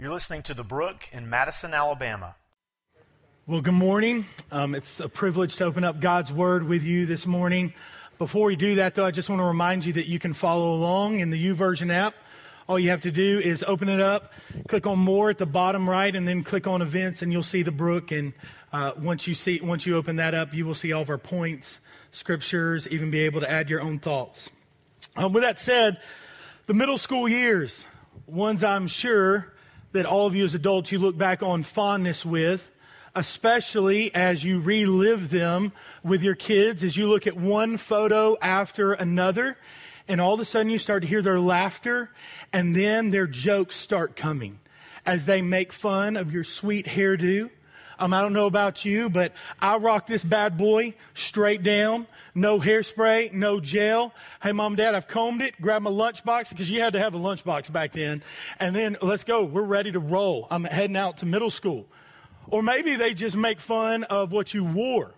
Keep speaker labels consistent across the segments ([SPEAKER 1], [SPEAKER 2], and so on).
[SPEAKER 1] You're listening to The Brook in Madison, Alabama.
[SPEAKER 2] Well, good morning. Um, it's a privilege to open up God's Word with you this morning. Before we do that, though, I just want to remind you that you can follow along in the YouVersion app. All you have to do is open it up, click on More at the bottom right, and then click on Events, and you'll see the Brook. And uh, once you see, once you open that up, you will see all of our points, scriptures, even be able to add your own thoughts. Um, with that said, the middle school years, ones I'm sure that all of you as adults you look back on fondness with especially as you relive them with your kids, as you look at one photo after another, and all of a sudden you start to hear their laughter, and then their jokes start coming as they make fun of your sweet hairdo. Um, I don't know about you, but I rock this bad boy straight down. No hairspray, no gel. Hey, mom, dad, I've combed it. Grab my lunchbox because you had to have a lunchbox back then. And then let's go. We're ready to roll. I'm heading out to middle school. Or maybe they just make fun of what you wore.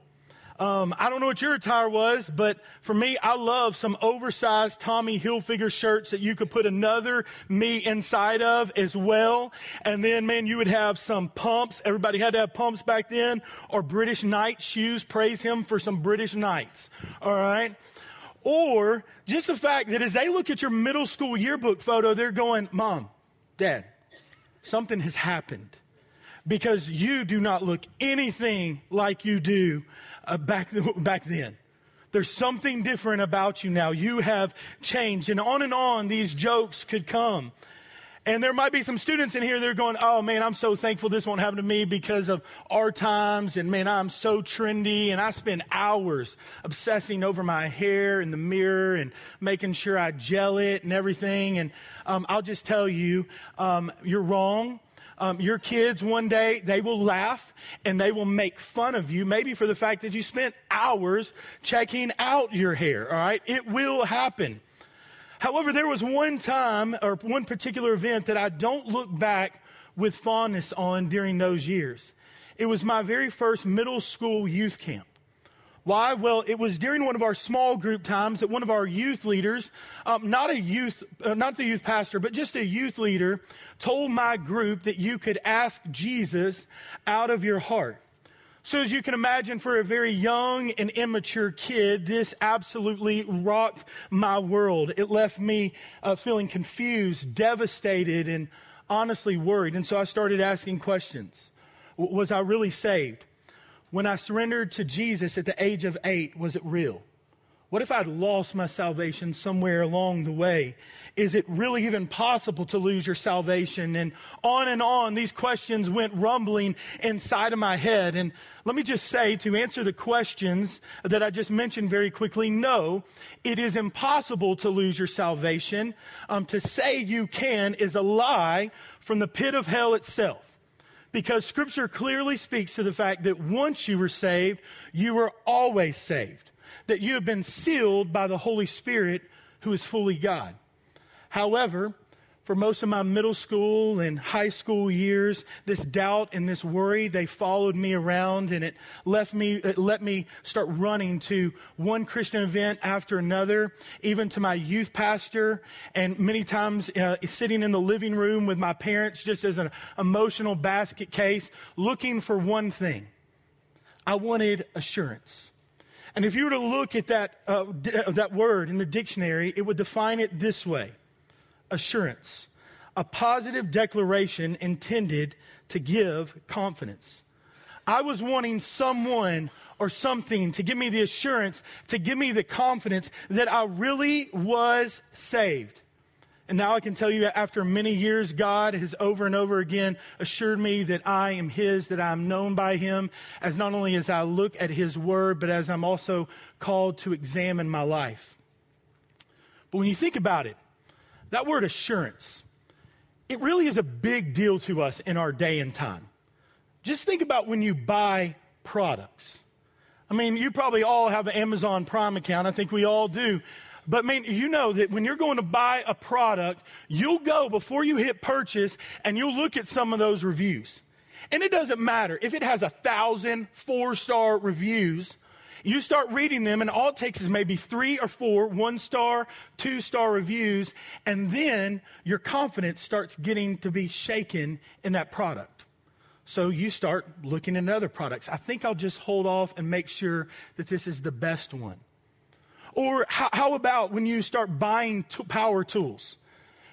[SPEAKER 2] Um, I don't know what your attire was, but for me, I love some oversized Tommy Hilfiger shirts that you could put another me inside of as well. And then, man, you would have some pumps. Everybody had to have pumps back then, or British Knight shoes. Praise him for some British Knights. All right. Or just the fact that as they look at your middle school yearbook photo, they're going, Mom, Dad, something has happened because you do not look anything like you do uh, back, back then. There's something different about you now. You have changed. And on and on these jokes could come. And there might be some students in here that are going, oh man, I'm so thankful this won't happen to me because of our times. And man, I'm so trendy. And I spend hours obsessing over my hair in the mirror and making sure I gel it and everything. And um, I'll just tell you, um, you're wrong um, your kids one day, they will laugh and they will make fun of you, maybe for the fact that you spent hours checking out your hair, all right? It will happen. However, there was one time or one particular event that I don't look back with fondness on during those years. It was my very first middle school youth camp. Why? Well, it was during one of our small group times that one of our youth leaders, um, not a youth, uh, not the youth pastor, but just a youth leader, told my group that you could ask Jesus out of your heart. So, as you can imagine, for a very young and immature kid, this absolutely rocked my world. It left me uh, feeling confused, devastated, and honestly worried. And so I started asking questions. Was I really saved? When I surrendered to Jesus at the age of eight, was it real? What if I'd lost my salvation somewhere along the way? Is it really even possible to lose your salvation? And on and on, these questions went rumbling inside of my head. And let me just say, to answer the questions that I just mentioned very quickly, no, it is impossible to lose your salvation. Um, to say you can is a lie from the pit of hell itself. Because scripture clearly speaks to the fact that once you were saved, you were always saved. That you have been sealed by the Holy Spirit who is fully God. However, for most of my middle school and high school years, this doubt and this worry, they followed me around and it left me, it let me start running to one Christian event after another, even to my youth pastor and many times uh, sitting in the living room with my parents just as an emotional basket case, looking for one thing. I wanted assurance. And if you were to look at that, uh, d- that word in the dictionary, it would define it this way assurance, a positive declaration intended to give confidence. I was wanting someone or something to give me the assurance, to give me the confidence that I really was saved. And now I can tell you after many years, God has over and over again assured me that I am His, that I'm known by Him, as not only as I look at His Word, but as I'm also called to examine my life. But when you think about it, that word assurance, it really is a big deal to us in our day and time. Just think about when you buy products. I mean, you probably all have an Amazon Prime account. I think we all do. But man, you know that when you're going to buy a product, you'll go before you hit purchase and you'll look at some of those reviews. And it doesn't matter if it has a thousand four star reviews You start reading them, and all it takes is maybe three or four one star, two star reviews, and then your confidence starts getting to be shaken in that product. So you start looking at other products. I think I'll just hold off and make sure that this is the best one. Or how, how about when you start buying power tools?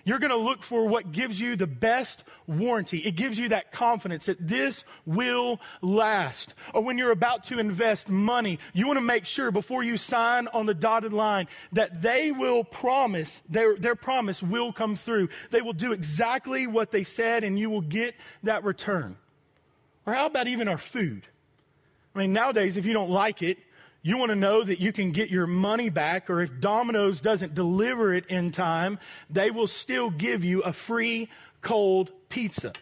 [SPEAKER 2] You're going to look for what gives you the best warranty. It gives you that confidence that this will last. Or when you're about to invest money, you want to make sure before you sign on the dotted line that they will promise, their, their promise will come through. They will do exactly what they said and you will get that return. Or how about even our food? I mean, nowadays, if you don't like it, you want to know that you can get your money back, or if Domino's doesn't deliver it in time, they will still give you a free cold pizza.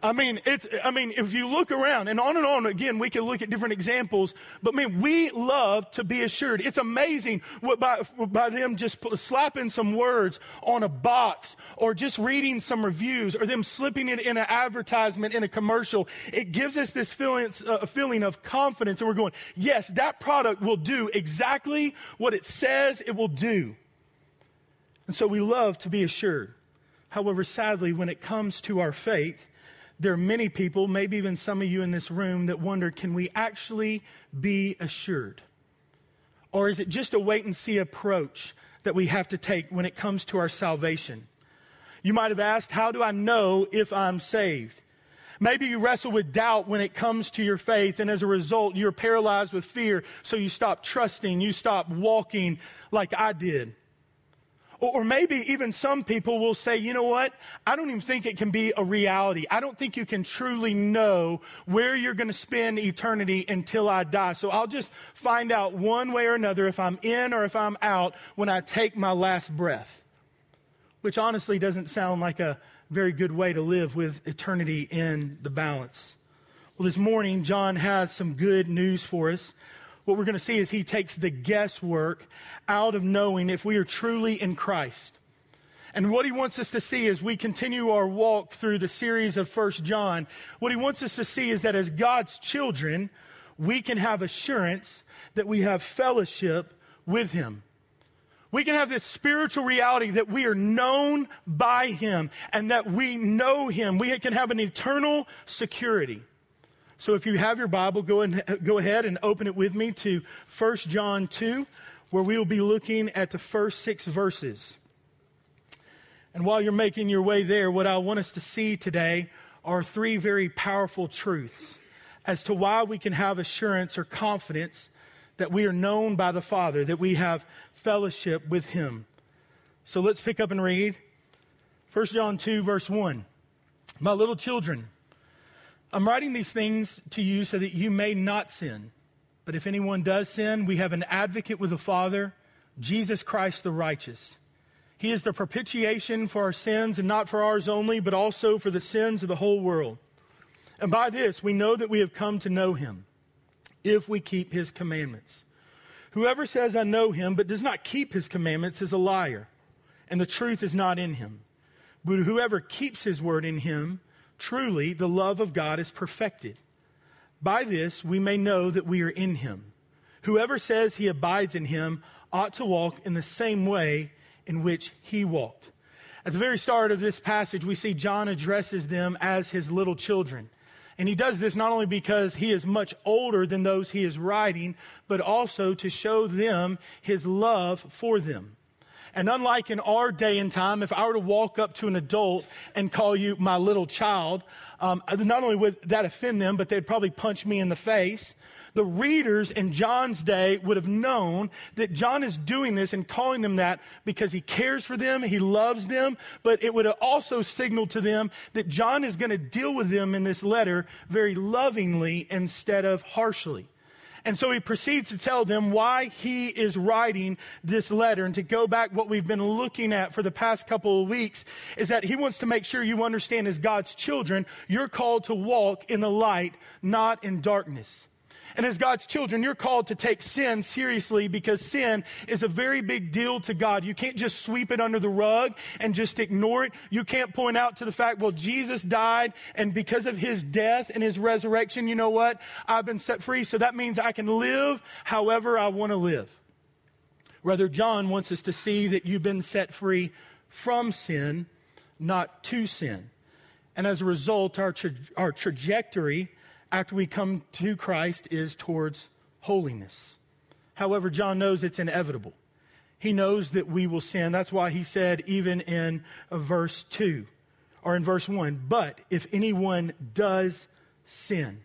[SPEAKER 2] I mean, it's, I mean, if you look around and on and on again, we can look at different examples, but man, we love to be assured. It's amazing what by, by them just slapping some words on a box or just reading some reviews or them slipping it in an advertisement in a commercial. It gives us this feeling, uh, feeling of confidence and we're going, yes, that product will do exactly what it says it will do. And so we love to be assured. However, sadly, when it comes to our faith, there are many people, maybe even some of you in this room, that wonder can we actually be assured? Or is it just a wait and see approach that we have to take when it comes to our salvation? You might have asked, How do I know if I'm saved? Maybe you wrestle with doubt when it comes to your faith, and as a result, you're paralyzed with fear, so you stop trusting, you stop walking like I did. Or, maybe even some people will say, you know what? I don't even think it can be a reality. I don't think you can truly know where you're going to spend eternity until I die. So I'll just find out one way or another if I'm in or if I'm out when I take my last breath. Which honestly doesn't sound like a very good way to live with eternity in the balance. Well, this morning, John has some good news for us what we're going to see is he takes the guesswork out of knowing if we are truly in Christ. And what he wants us to see as we continue our walk through the series of First John, what he wants us to see is that as God's children, we can have assurance that we have fellowship with him. We can have this spiritual reality that we are known by him and that we know him. We can have an eternal security. So if you have your Bible, go, and, go ahead and open it with me to 1 John 2, where we will be looking at the first six verses. And while you're making your way there, what I want us to see today are three very powerful truths as to why we can have assurance or confidence that we are known by the Father, that we have fellowship with Him. So let's pick up and read 1 John 2, verse 1. My little children, I'm writing these things to you so that you may not sin. But if anyone does sin, we have an advocate with the Father, Jesus Christ the righteous. He is the propitiation for our sins, and not for ours only, but also for the sins of the whole world. And by this we know that we have come to know him, if we keep his commandments. Whoever says, I know him, but does not keep his commandments is a liar, and the truth is not in him. But whoever keeps his word in him, Truly, the love of God is perfected. By this, we may know that we are in him. Whoever says he abides in him ought to walk in the same way in which he walked. At the very start of this passage, we see John addresses them as his little children. And he does this not only because he is much older than those he is writing, but also to show them his love for them. And unlike in our day and time, if I were to walk up to an adult and call you my little child, um, not only would that offend them, but they'd probably punch me in the face. The readers in John's day would have known that John is doing this and calling them that because he cares for them, he loves them, but it would have also signaled to them that John is going to deal with them in this letter very lovingly instead of harshly. And so he proceeds to tell them why he is writing this letter. And to go back, what we've been looking at for the past couple of weeks is that he wants to make sure you understand as God's children, you're called to walk in the light, not in darkness. And as God's children, you're called to take sin seriously because sin is a very big deal to God. You can't just sweep it under the rug and just ignore it. You can't point out to the fact, well, Jesus died and because of his death and his resurrection, you know what? I've been set free. So that means I can live however I want to live. Rather, John wants us to see that you've been set free from sin, not to sin. And as a result, our, tra- our trajectory after we come to Christ is towards holiness. However, John knows it's inevitable. He knows that we will sin. That's why he said, even in verse 2 or in verse 1, but if anyone does sin,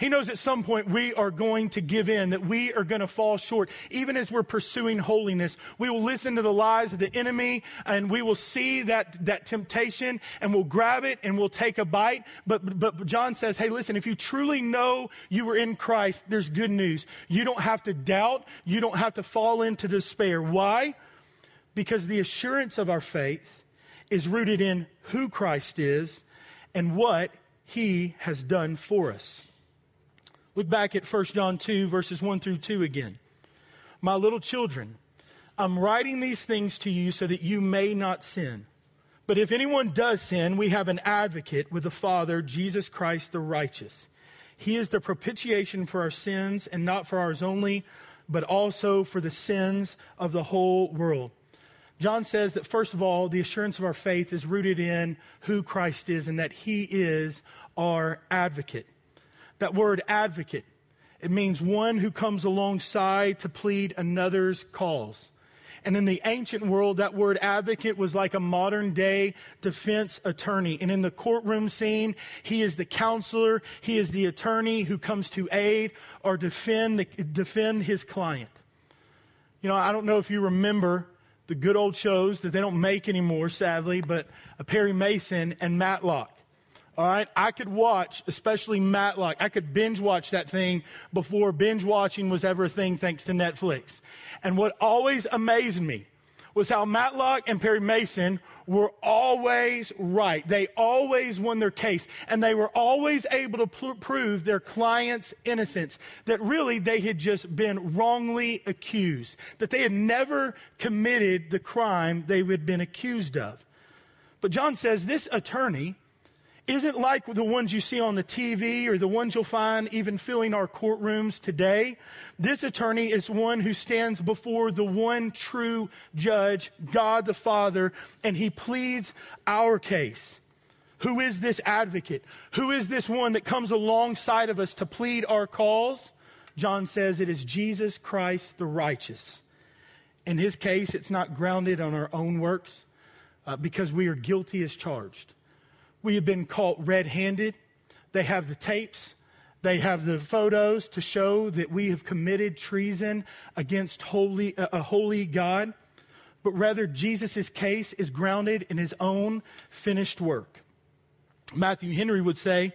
[SPEAKER 2] he knows at some point we are going to give in, that we are going to fall short. Even as we're pursuing holiness, we will listen to the lies of the enemy and we will see that, that temptation and we'll grab it and we'll take a bite. But, but John says, hey, listen, if you truly know you were in Christ, there's good news. You don't have to doubt. You don't have to fall into despair. Why? Because the assurance of our faith is rooted in who Christ is and what he has done for us. Look back at 1 John 2, verses 1 through 2 again. My little children, I'm writing these things to you so that you may not sin. But if anyone does sin, we have an advocate with the Father, Jesus Christ the righteous. He is the propitiation for our sins, and not for ours only, but also for the sins of the whole world. John says that, first of all, the assurance of our faith is rooted in who Christ is and that he is our advocate. That word advocate, it means one who comes alongside to plead another's cause. And in the ancient world, that word advocate was like a modern day defense attorney. And in the courtroom scene, he is the counselor, he is the attorney who comes to aid or defend, the, defend his client. You know, I don't know if you remember the good old shows that they don't make anymore, sadly, but uh, Perry Mason and Matlock. All right. I could watch, especially Matlock. I could binge watch that thing before binge watching was ever a thing thanks to Netflix. And what always amazed me was how Matlock and Perry Mason were always right. They always won their case and they were always able to prove their client's innocence. That really they had just been wrongly accused. That they had never committed the crime they had been accused of. But John says this attorney isn't like the ones you see on the TV or the ones you'll find even filling our courtrooms today. This attorney is one who stands before the one true judge, God the Father, and he pleads our case. Who is this advocate? Who is this one that comes alongside of us to plead our cause? John says it is Jesus Christ the righteous. In his case, it's not grounded on our own works uh, because we are guilty as charged. We have been caught red handed. They have the tapes. They have the photos to show that we have committed treason against holy, a holy God. But rather, Jesus' case is grounded in his own finished work. Matthew Henry would say,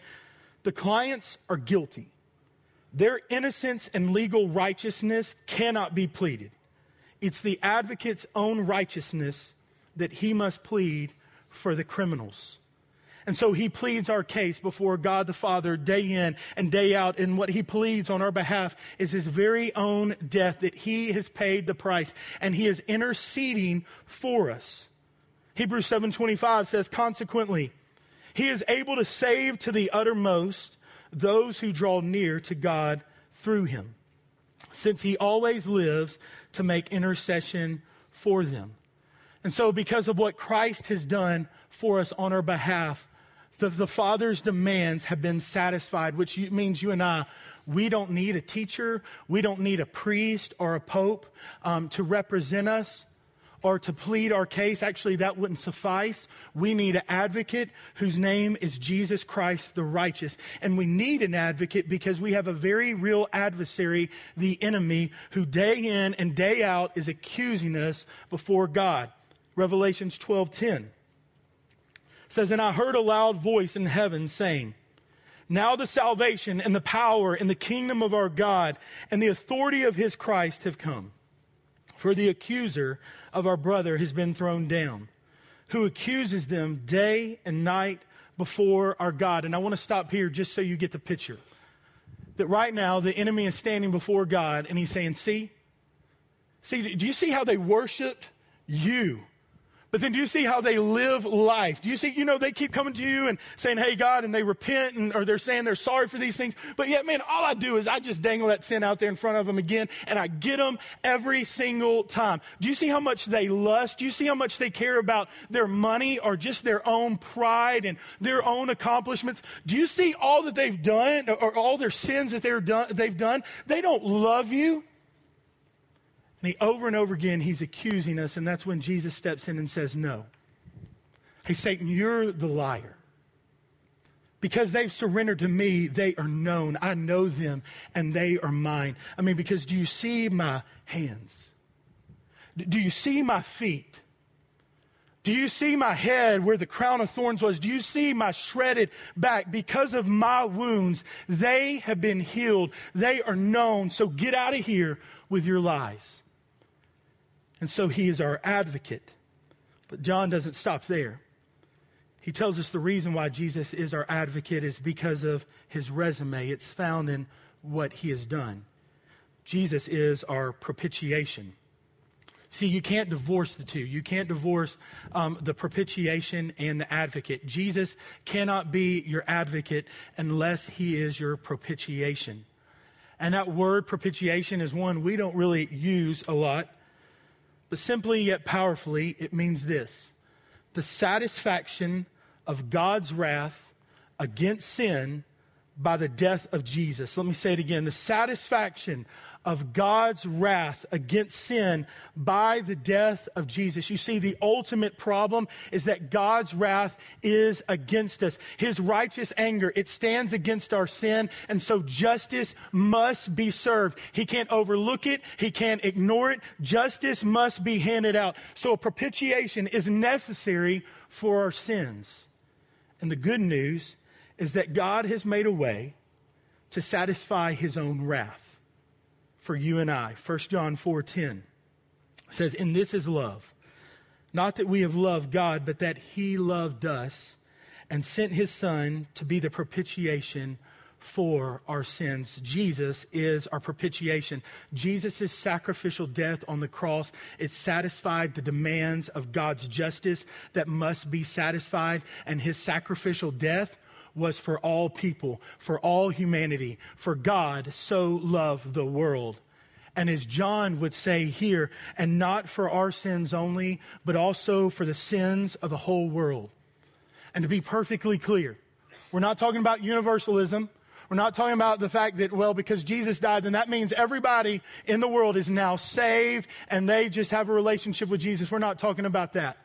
[SPEAKER 2] the clients are guilty. Their innocence and legal righteousness cannot be pleaded. It's the advocate's own righteousness that he must plead for the criminals. And so he pleads our case before God the Father day in and day out. And what he pleads on our behalf is his very own death that he has paid the price and he is interceding for us. Hebrews 7:25 says consequently he is able to save to the uttermost those who draw near to God through him since he always lives to make intercession for them. And so because of what Christ has done for us on our behalf, the, the Father's demands have been satisfied, which means you and I, we don't need a teacher, we don't need a priest or a pope um, to represent us or to plead our case. Actually, that wouldn't suffice. We need an advocate whose name is Jesus Christ the righteous. And we need an advocate because we have a very real adversary, the enemy, who day in and day out is accusing us before God. Revelations 12:10 says, And I heard a loud voice in heaven saying, Now the salvation and the power and the kingdom of our God and the authority of his Christ have come. For the accuser of our brother has been thrown down, who accuses them day and night before our God. And I want to stop here just so you get the picture. that right now the enemy is standing before God and he's saying, See, see, do you see how they worshiped you? But then do you see how they live life? Do you see, you know, they keep coming to you and saying, hey, God, and they repent and, or they're saying they're sorry for these things. But yet, man, all I do is I just dangle that sin out there in front of them again and I get them every single time. Do you see how much they lust? Do you see how much they care about their money or just their own pride and their own accomplishments? Do you see all that they've done or all their sins that they're done, they've done? They don't love you. And he, over and over again, he's accusing us, and that's when Jesus steps in and says, No. Hey, Satan, you're the liar. Because they've surrendered to me, they are known. I know them, and they are mine. I mean, because do you see my hands? Do you see my feet? Do you see my head where the crown of thorns was? Do you see my shredded back? Because of my wounds, they have been healed. They are known. So get out of here with your lies. And so he is our advocate. But John doesn't stop there. He tells us the reason why Jesus is our advocate is because of his resume. It's found in what he has done. Jesus is our propitiation. See, you can't divorce the two. You can't divorce um, the propitiation and the advocate. Jesus cannot be your advocate unless he is your propitiation. And that word propitiation is one we don't really use a lot. But simply yet powerfully, it means this the satisfaction of God's wrath against sin by the death of Jesus. Let me say it again the satisfaction of God's wrath against sin by the death of Jesus. You see, the ultimate problem is that God's wrath is against us. His righteous anger, it stands against our sin, and so justice must be served. He can't overlook it. He can't ignore it. Justice must be handed out. So a propitiation is necessary for our sins. And the good news is that God has made a way to satisfy his own wrath for you and I. 1 John 4:10 says, "And this is love, not that we have loved God, but that he loved us and sent his son to be the propitiation for our sins. Jesus is our propitiation. Jesus' sacrificial death on the cross, it satisfied the demands of God's justice that must be satisfied, and his sacrificial death was for all people, for all humanity, for God so loved the world. And as John would say here, and not for our sins only, but also for the sins of the whole world. And to be perfectly clear, we're not talking about universalism. We're not talking about the fact that, well, because Jesus died, then that means everybody in the world is now saved and they just have a relationship with Jesus. We're not talking about that.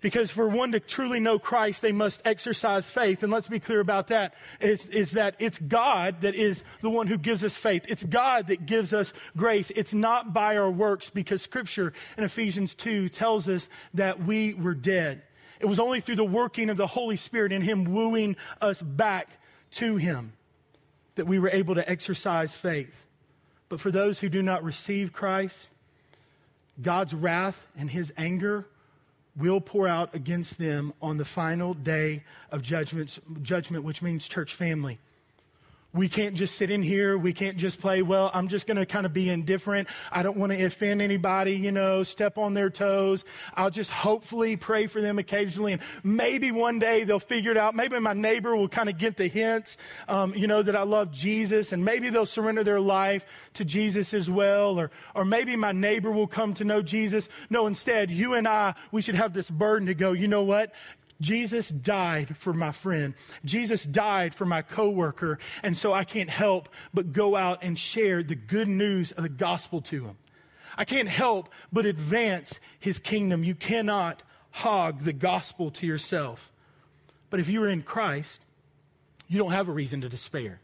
[SPEAKER 2] Because for one to truly know Christ, they must exercise faith. And let's be clear about that, is, is that it's God that is the one who gives us faith. It's God that gives us grace. It's not by our works because scripture in Ephesians 2 tells us that we were dead. It was only through the working of the Holy Spirit and Him wooing us back to Him that we were able to exercise faith. But for those who do not receive Christ, God's wrath and His anger will pour out against them on the final day of judgment, judgment which means church family. We can't just sit in here. We can't just play, well, I'm just going to kind of be indifferent. I don't want to offend anybody, you know, step on their toes. I'll just hopefully pray for them occasionally. And maybe one day they'll figure it out. Maybe my neighbor will kind of get the hints, um, you know, that I love Jesus. And maybe they'll surrender their life to Jesus as well. Or, or maybe my neighbor will come to know Jesus. No, instead, you and I, we should have this burden to go, you know what? Jesus died for my friend. Jesus died for my coworker. And so I can't help but go out and share the good news of the gospel to him. I can't help but advance his kingdom. You cannot hog the gospel to yourself. But if you are in Christ, you don't have a reason to despair.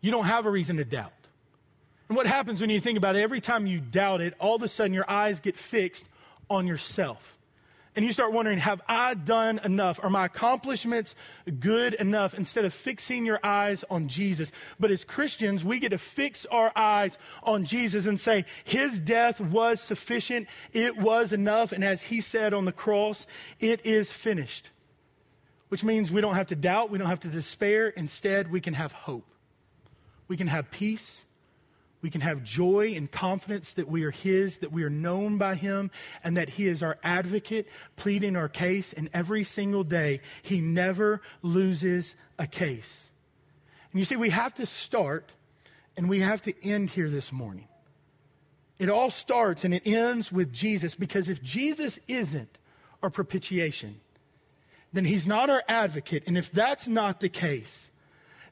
[SPEAKER 2] You don't have a reason to doubt. And what happens when you think about it? Every time you doubt it, all of a sudden your eyes get fixed on yourself and you start wondering, have I done enough? Are my accomplishments good enough? Instead of fixing your eyes on Jesus. But as Christians, we get to fix our eyes on Jesus and say, His death was sufficient. It was enough. And as He said on the cross, it is finished. Which means we don't have to doubt. We don't have to despair. Instead, we can have hope. we can have peace, we can have joy and confidence that we are His, that we are known by Him, and that He is our advocate, pleading our case. And every single day, He never loses a case. And you see, we have to start and we have to end here this morning. It all starts and it ends with Jesus because if Jesus isn't our propitiation, then He's not our advocate. And if that's not the case,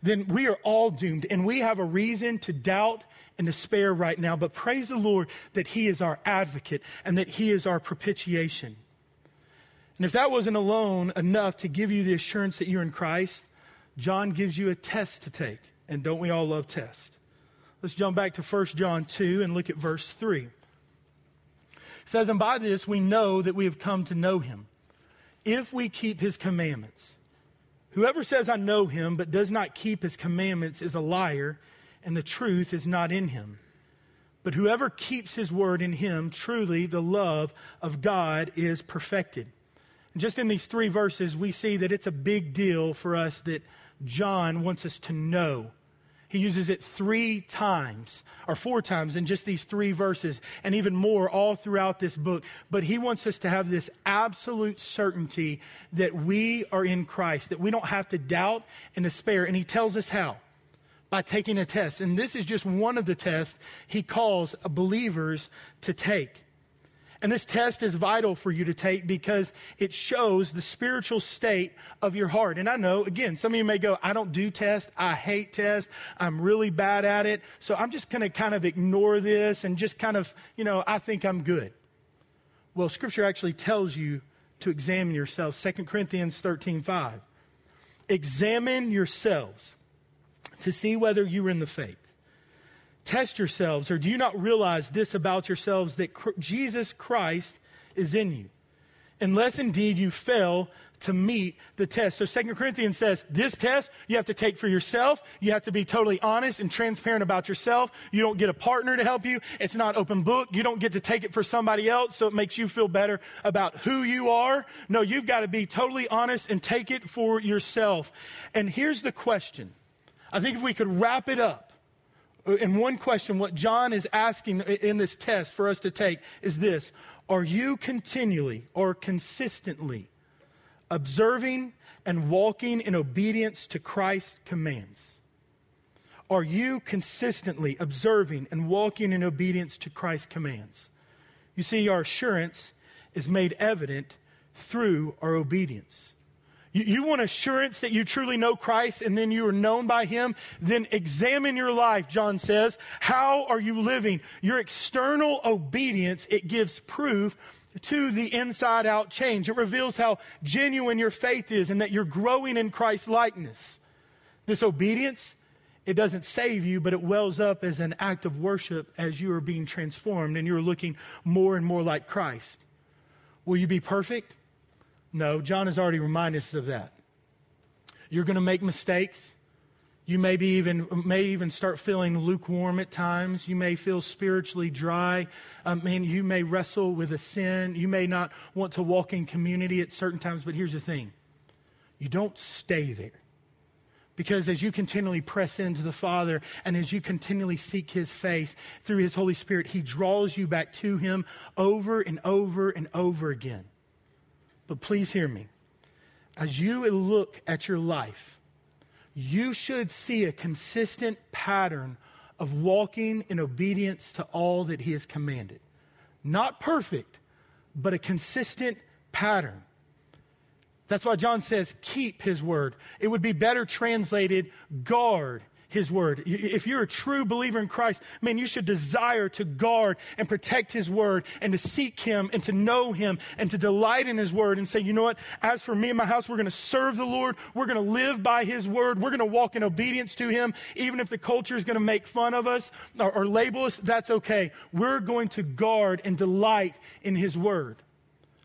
[SPEAKER 2] then we are all doomed and we have a reason to doubt and despair right now. But praise the Lord that He is our advocate and that He is our propitiation. And if that wasn't alone enough to give you the assurance that you're in Christ, John gives you a test to take. And don't we all love tests? Let's jump back to 1 John 2 and look at verse 3. It says, And by this we know that we have come to know him, if we keep his commandments. Whoever says, I know him, but does not keep his commandments is a liar, and the truth is not in him. But whoever keeps his word in him, truly the love of God is perfected. And just in these three verses, we see that it's a big deal for us that John wants us to know. He uses it three times, or four times in just these three verses, and even more all throughout this book. But he wants us to have this absolute certainty that we are in Christ, that we don't have to doubt and despair. And he tells us how by taking a test. And this is just one of the tests he calls believers to take. And this test is vital for you to take because it shows the spiritual state of your heart. And I know, again, some of you may go, I don't do tests. I hate tests. I'm really bad at it. So I'm just going to kind of ignore this and just kind of, you know, I think I'm good. Well, scripture actually tells you to examine yourselves. 2 Corinthians 13, 5. Examine yourselves to see whether you are in the faith. Test yourselves, or do you not realize this about yourselves that Jesus Christ is in you? Unless indeed you fail to meet the test. So Second Corinthians says this test you have to take for yourself. You have to be totally honest and transparent about yourself. You don't get a partner to help you. It's not open book. You don't get to take it for somebody else so it makes you feel better about who you are. No, you've got to be totally honest and take it for yourself. And here's the question. I think if we could wrap it up uh, in one question, what John is asking in this test for us to take is this Are you continually or consistently observing and walking in obedience to Christ's commands? Are you consistently observing and walking in obedience to Christ's commands? You see, our assurance is made evident through our obedience. You, want assurance that you truly know Christ and then you are known by Him? Then examine your life, John says. How are you living? Your external obedience, it gives proof to the inside out change. It reveals how genuine your faith is and that you're growing in Christ's likeness. This obedience, it doesn't save you, but it wells up as an act of worship as you are being transformed and you're looking more and more like Christ. Will you be perfect? No, John has already reminded us of that. You're going to make mistakes. You may, be even, may even start feeling lukewarm at times. You may feel spiritually dry. I mean, you may wrestle with a sin. You may not want to walk in community at certain times, but here's the thing you don't stay there. Because as you continually press into the Father and as you continually seek His face through His Holy Spirit, He draws you back to Him over and over and over again. But please hear me. As you look at your life, you should see a consistent pattern of walking in obedience to all that He has commanded. Not perfect, but a consistent pattern. That's why John says, keep his word. It would be better translated, guard his word. If you're a true believer in Christ, man, you should desire to guard and protect His word and to seek Him and to know Him and to delight in His word and say, you know what? As for me and my house, we're going to serve the Lord. We're going to live by His word. We're going to walk in obedience to Him. Even if the culture is going to make fun of us or, or label us, that's okay. We're going to guard and delight in His word.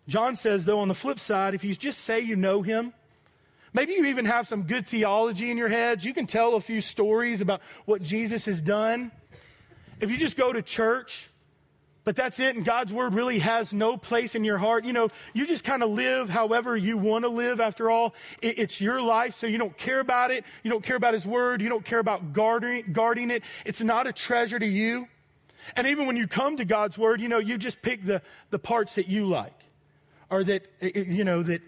[SPEAKER 2] John says, though, on the flip side, if you just say you know Him, Maybe you even have some good theology in your heads. You can tell a few stories about what Jesus has done. If you just go to church, but that's it. And God's word really has no place in your heart. You know, you just kind of live however you want to live. After all, it, it's your life. So you don't care about it. You don't care about his word. You don't care about guarding, guarding it. It's not a treasure to you. And even when you come to God's word, you know, you just pick the, the parts that you like or that, you know, that,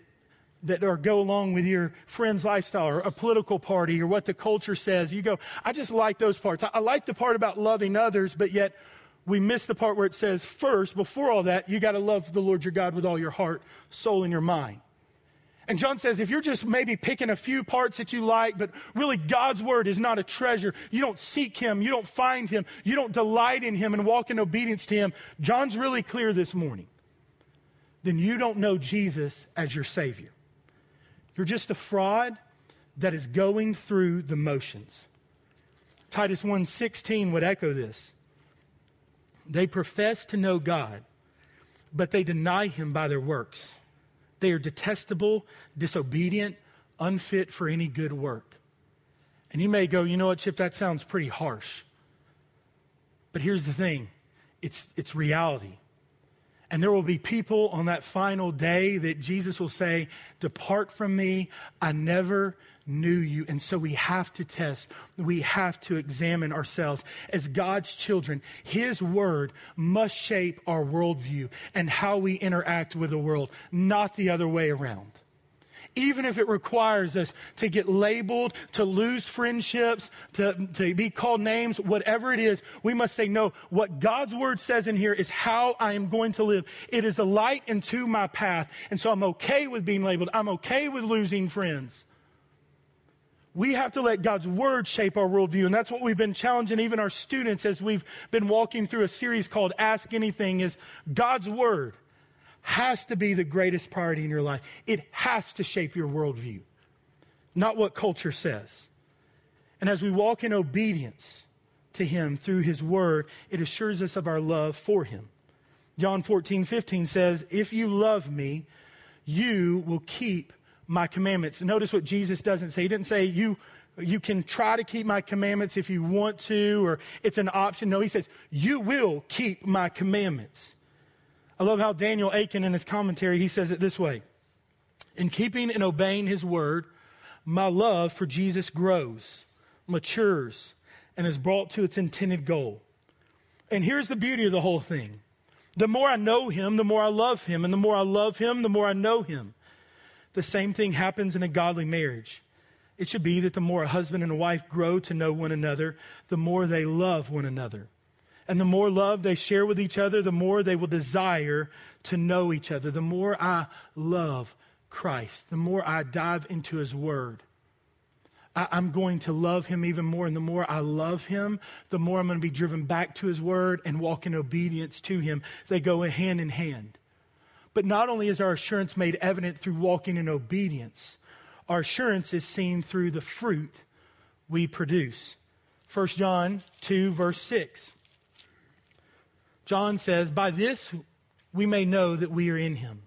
[SPEAKER 2] that are go along with your friend's lifestyle or a political party or what the culture says. You go, I just like those parts. I, I like the part about loving others, but yet we miss the part where it says first, before all that, you got to love the Lord your God with all your heart, soul, and your mind. And John says, if you're just maybe picking a few parts that you like, but really God's word is not a treasure, you don't seek Him, you don't find Him, you don't delight in Him and walk in obedience to Him, John's really clear this morning. Then you don't know Jesus as your Savior. You're just a fraud that is going through the motions. Titus 1:16 would echo this. They profess to know God, but they deny him by their works. They are detestable, disobedient, unfit for any good work. And you may go, you know what, Chip, that sounds pretty harsh. But here's the thing it's, it's reality. And there will be people on that final day that Jesus will say, Depart from me, I never knew you. And so we have to test, we have to examine ourselves. As God's children, His Word must shape our worldview and how we interact with the world, not the other way around even if it requires us to get labeled, to lose friendships, to, to be called names, whatever it is, we must say, no, what God's word says in here is how I am going to live. It is a light into my path. And so I'm okay with being labeled. I'm okay with losing friends. We have to let God's word shape our worldview. And that's what we've been challenging even our students as we've been walking through a series called Ask Anything is God's word has to be the greatest priority in your life. It has to shape your worldview, not what culture says. And as we walk in obedience to Him through His Word, it assures us of our love for Him. John 14, 15 says, If you love me, you will keep my commandments. Notice what Jesus doesn't say. He didn't say, You you can try to keep my commandments if you want to, or it's an option. No, he says, You will keep my commandments. I love how Daniel Akin in his commentary, he says it this way. In keeping and obeying his word, my love for Jesus grows, matures, and is brought to its intended goal. And here's the beauty of the whole thing. The more I know him, the more I love him. And the more I love him, the more I know him. The same thing happens in a godly marriage. It should be that the more a husband and a wife grow to know one another, the more they love one another. And the more love they share with each other, the more they will desire to know each other. The more I love Christ, the more I dive into His Word, I, am going to love Him even more. And the more I love Him, the more I'm going to be driven back to His Word and walk in obedience to Him. They go hand in hand. But not only is our assurance made evident through walking in obedience, our assurance is seen through the fruit we produce. 1 John 2, verse 6. John says, By this we may know that we are in him.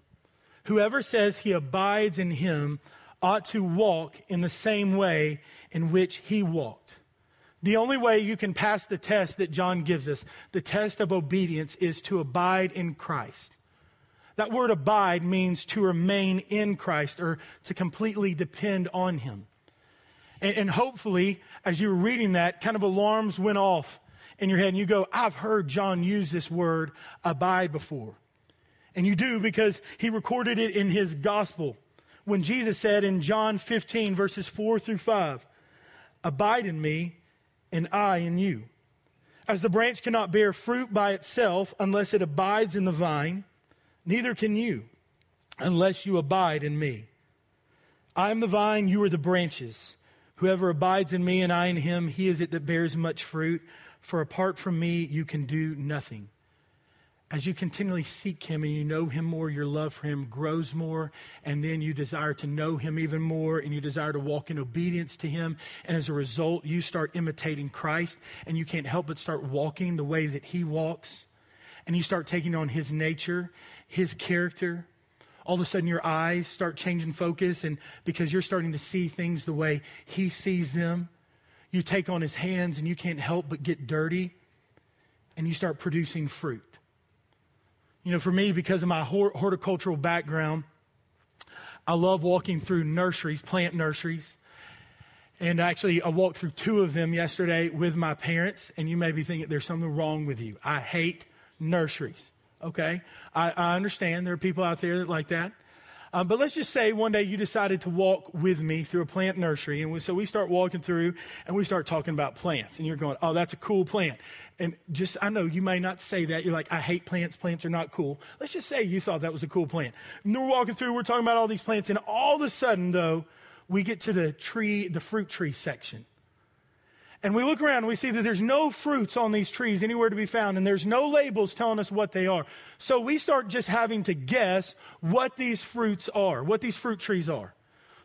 [SPEAKER 2] Whoever says he abides in him ought to walk in the same way in which he walked. The only way you can pass the test that John gives us, the test of obedience, is to abide in Christ. That word abide means to remain in Christ or to completely depend on him. And, and hopefully, as you were reading that, kind of alarms went off in your head and you go, I've heard John use this word abide before. And you do because he recorded it in his gospel when Jesus said in John 15, verses 4 through 5, Abide in me, and I in you. As the branch cannot bear fruit by itself unless it abides in the vine, neither can you unless you abide in me. I am the vine, you are the branches. Whoever abides in me and I in him, he is it that bears much fruit. For apart from me, you can do nothing. As you continually seek Him and you know Him more, your love for Him grows more, and then you desire to know Him even more, and you desire to walk in obedience to Him. And as a result, you start imitating Christ, and you can't help but start walking the way that He walks. And you start taking on His nature, His character. All of a sudden, your eyes start changing focus, and because you're starting to see things the way He sees them you take on his hands and you can't help but get dirty and you start producing fruit. You know, for me, because of my horticultural background, I love walking through nurseries, plant nurseries. And actually, I walked through two of them yesterday with my parents, and you may be thinking there's something wrong with you. I hate nurseries. Okay? I, I understand there are people out there that like that. Um, but let's just say one day you decided to walk with me through a plant nursery. And we, so we start walking through and we start talking about plants. And you're going, oh, that's a cool plant. And just, I know you may not say that. You're like, I hate plants. Plants are not cool. Let's just say you thought that was a cool plant. And we're walking through, we're talking about all these plants. And all of a sudden, though, we get to the tree, the fruit tree section. And we look around and we see that there's no fruits on these trees anywhere to be found, and there's no labels telling us what they are. So we start just having to guess what these fruits are, what these fruit trees are.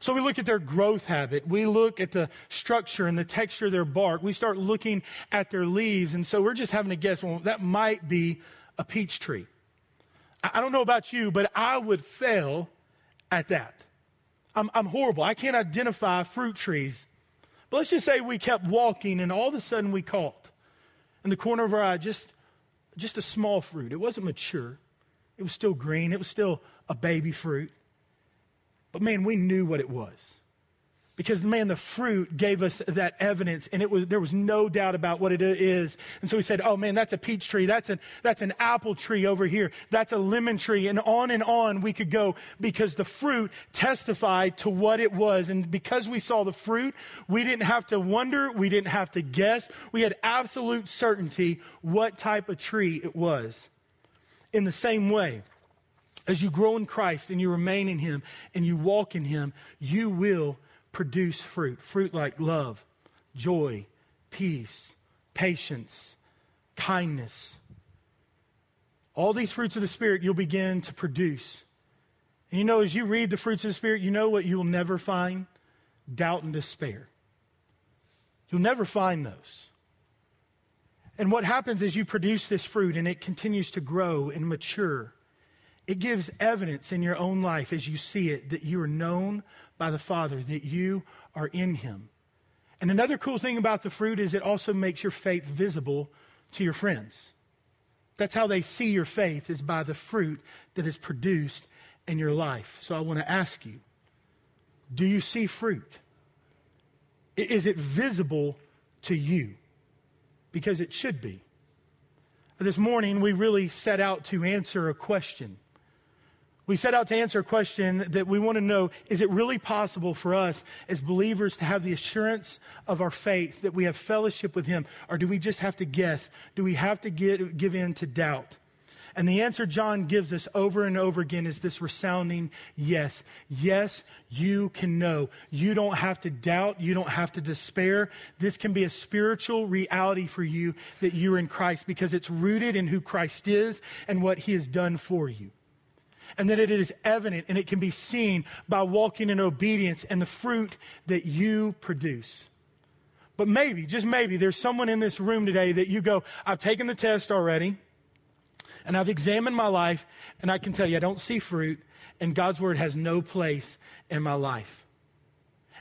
[SPEAKER 2] So we look at their growth habit. We look at the structure and the texture of their bark. We start looking at their leaves. And so we're just having to guess, well, that might be a peach tree. I don't know about you, but I would fail at that. I'm, I'm horrible. I can't identify fruit trees but let's just say we kept walking and all of a sudden we caught in the corner of our eye just, just a small fruit. It wasn't mature. It was still green. It was still a baby fruit. But man, we knew what it was. Because man, the fruit gave us that evidence and it was, there was no doubt about what it is. And so we said, oh man, that's a peach tree. That's an, that's an apple tree over here. That's a lemon tree. And on and on we could go because the fruit testified to what it was. And because we saw the fruit, we didn't have to wonder. We didn't have to guess. We had absolute certainty what type of tree it was. In the same way, as you grow in Christ and you remain in Him and you walk in Him, you will produce fruit fruit like love, joy, peace, patience, kindness. All these fruits of the Spirit you'll begin to produce. And you know, as you read the fruits of the Spirit, you know what you'll never find? Doubt and despair. You'll never find those. And what happens is you produce this fruit and it continues to grow and mature. It gives evidence in your own life as you see it that you are known by the Father, that you are in Him. And another cool thing about the fruit is it also makes your faith visible to your friends. That's how they see your faith, is by the fruit that is produced in your life. So I want to ask you do you see fruit? Is it visible to you? Because it should be. This morning, we really set out to answer a question we set out to answer a question that we want to know is it really possible for us as believers to have the assurance of our faith that we have fellowship with Him? Or do we just have to guess? Do we have to get, give in to doubt? And the answer John gives us over and over again is this resounding yes. Yes, you can know. You don't have to doubt. You don't have to despair. This can be a spiritual reality for you that you're in Christ because it's rooted in who Christ is and what he has done for you and that it is evident and it can be seen by walking in obedience and the fruit that you produce. But maybe, just maybe, there's someone in this room today that you go, I've taken the test already, and I've examined my life, and I can tell you I don't see fruit, and God's word has no place in my life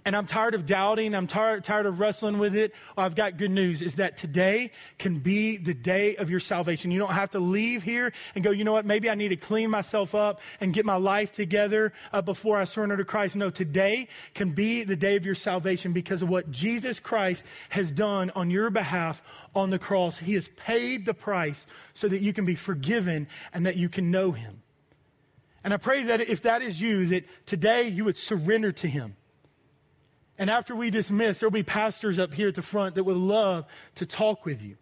[SPEAKER 2] and I'm tired of doubting, I'm tired, tired of wrestling with it, I've got good news is that today can be the day of your salvation. You don't have to leave here and go, you know what, maybe I need to clean myself up and get my life together uh, before I surrender to Christ. No, today can be the day of your salvation because of what Jesus Christ has done on your behalf on the cross. He has paid the price so that you can be forgiven and that you can know Him. And I pray that if that is you, that today you would surrender to Him and after we dismiss, there'll be pastors up here at the front that would love to talk with you.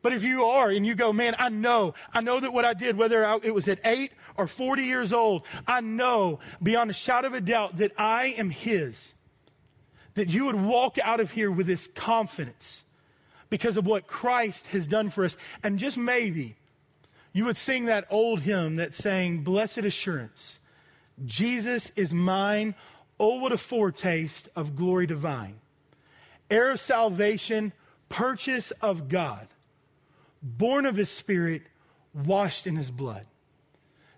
[SPEAKER 2] But if you are and you go, man, I know, I know that what I did, whether it was at eight or 40 years old, I know beyond a shadow of a doubt that I am His. That you would walk out of here with this confidence because of what Christ has done for us. And just maybe you would sing that old hymn that saying, Blessed Assurance, Jesus is mine Oh, what a foretaste of glory divine. Heir of salvation, purchase of God, born of his spirit, washed in his blood.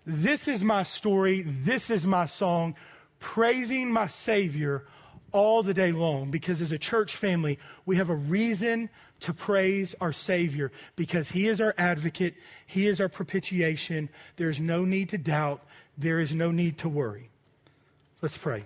[SPEAKER 2] This is my story. This is my song, praising my Savior all the day long because as a church family, we have a reason to praise our Savior because He is our advocate, He is our propitiation. There is no need to doubt, there is no need to worry. Let's pray.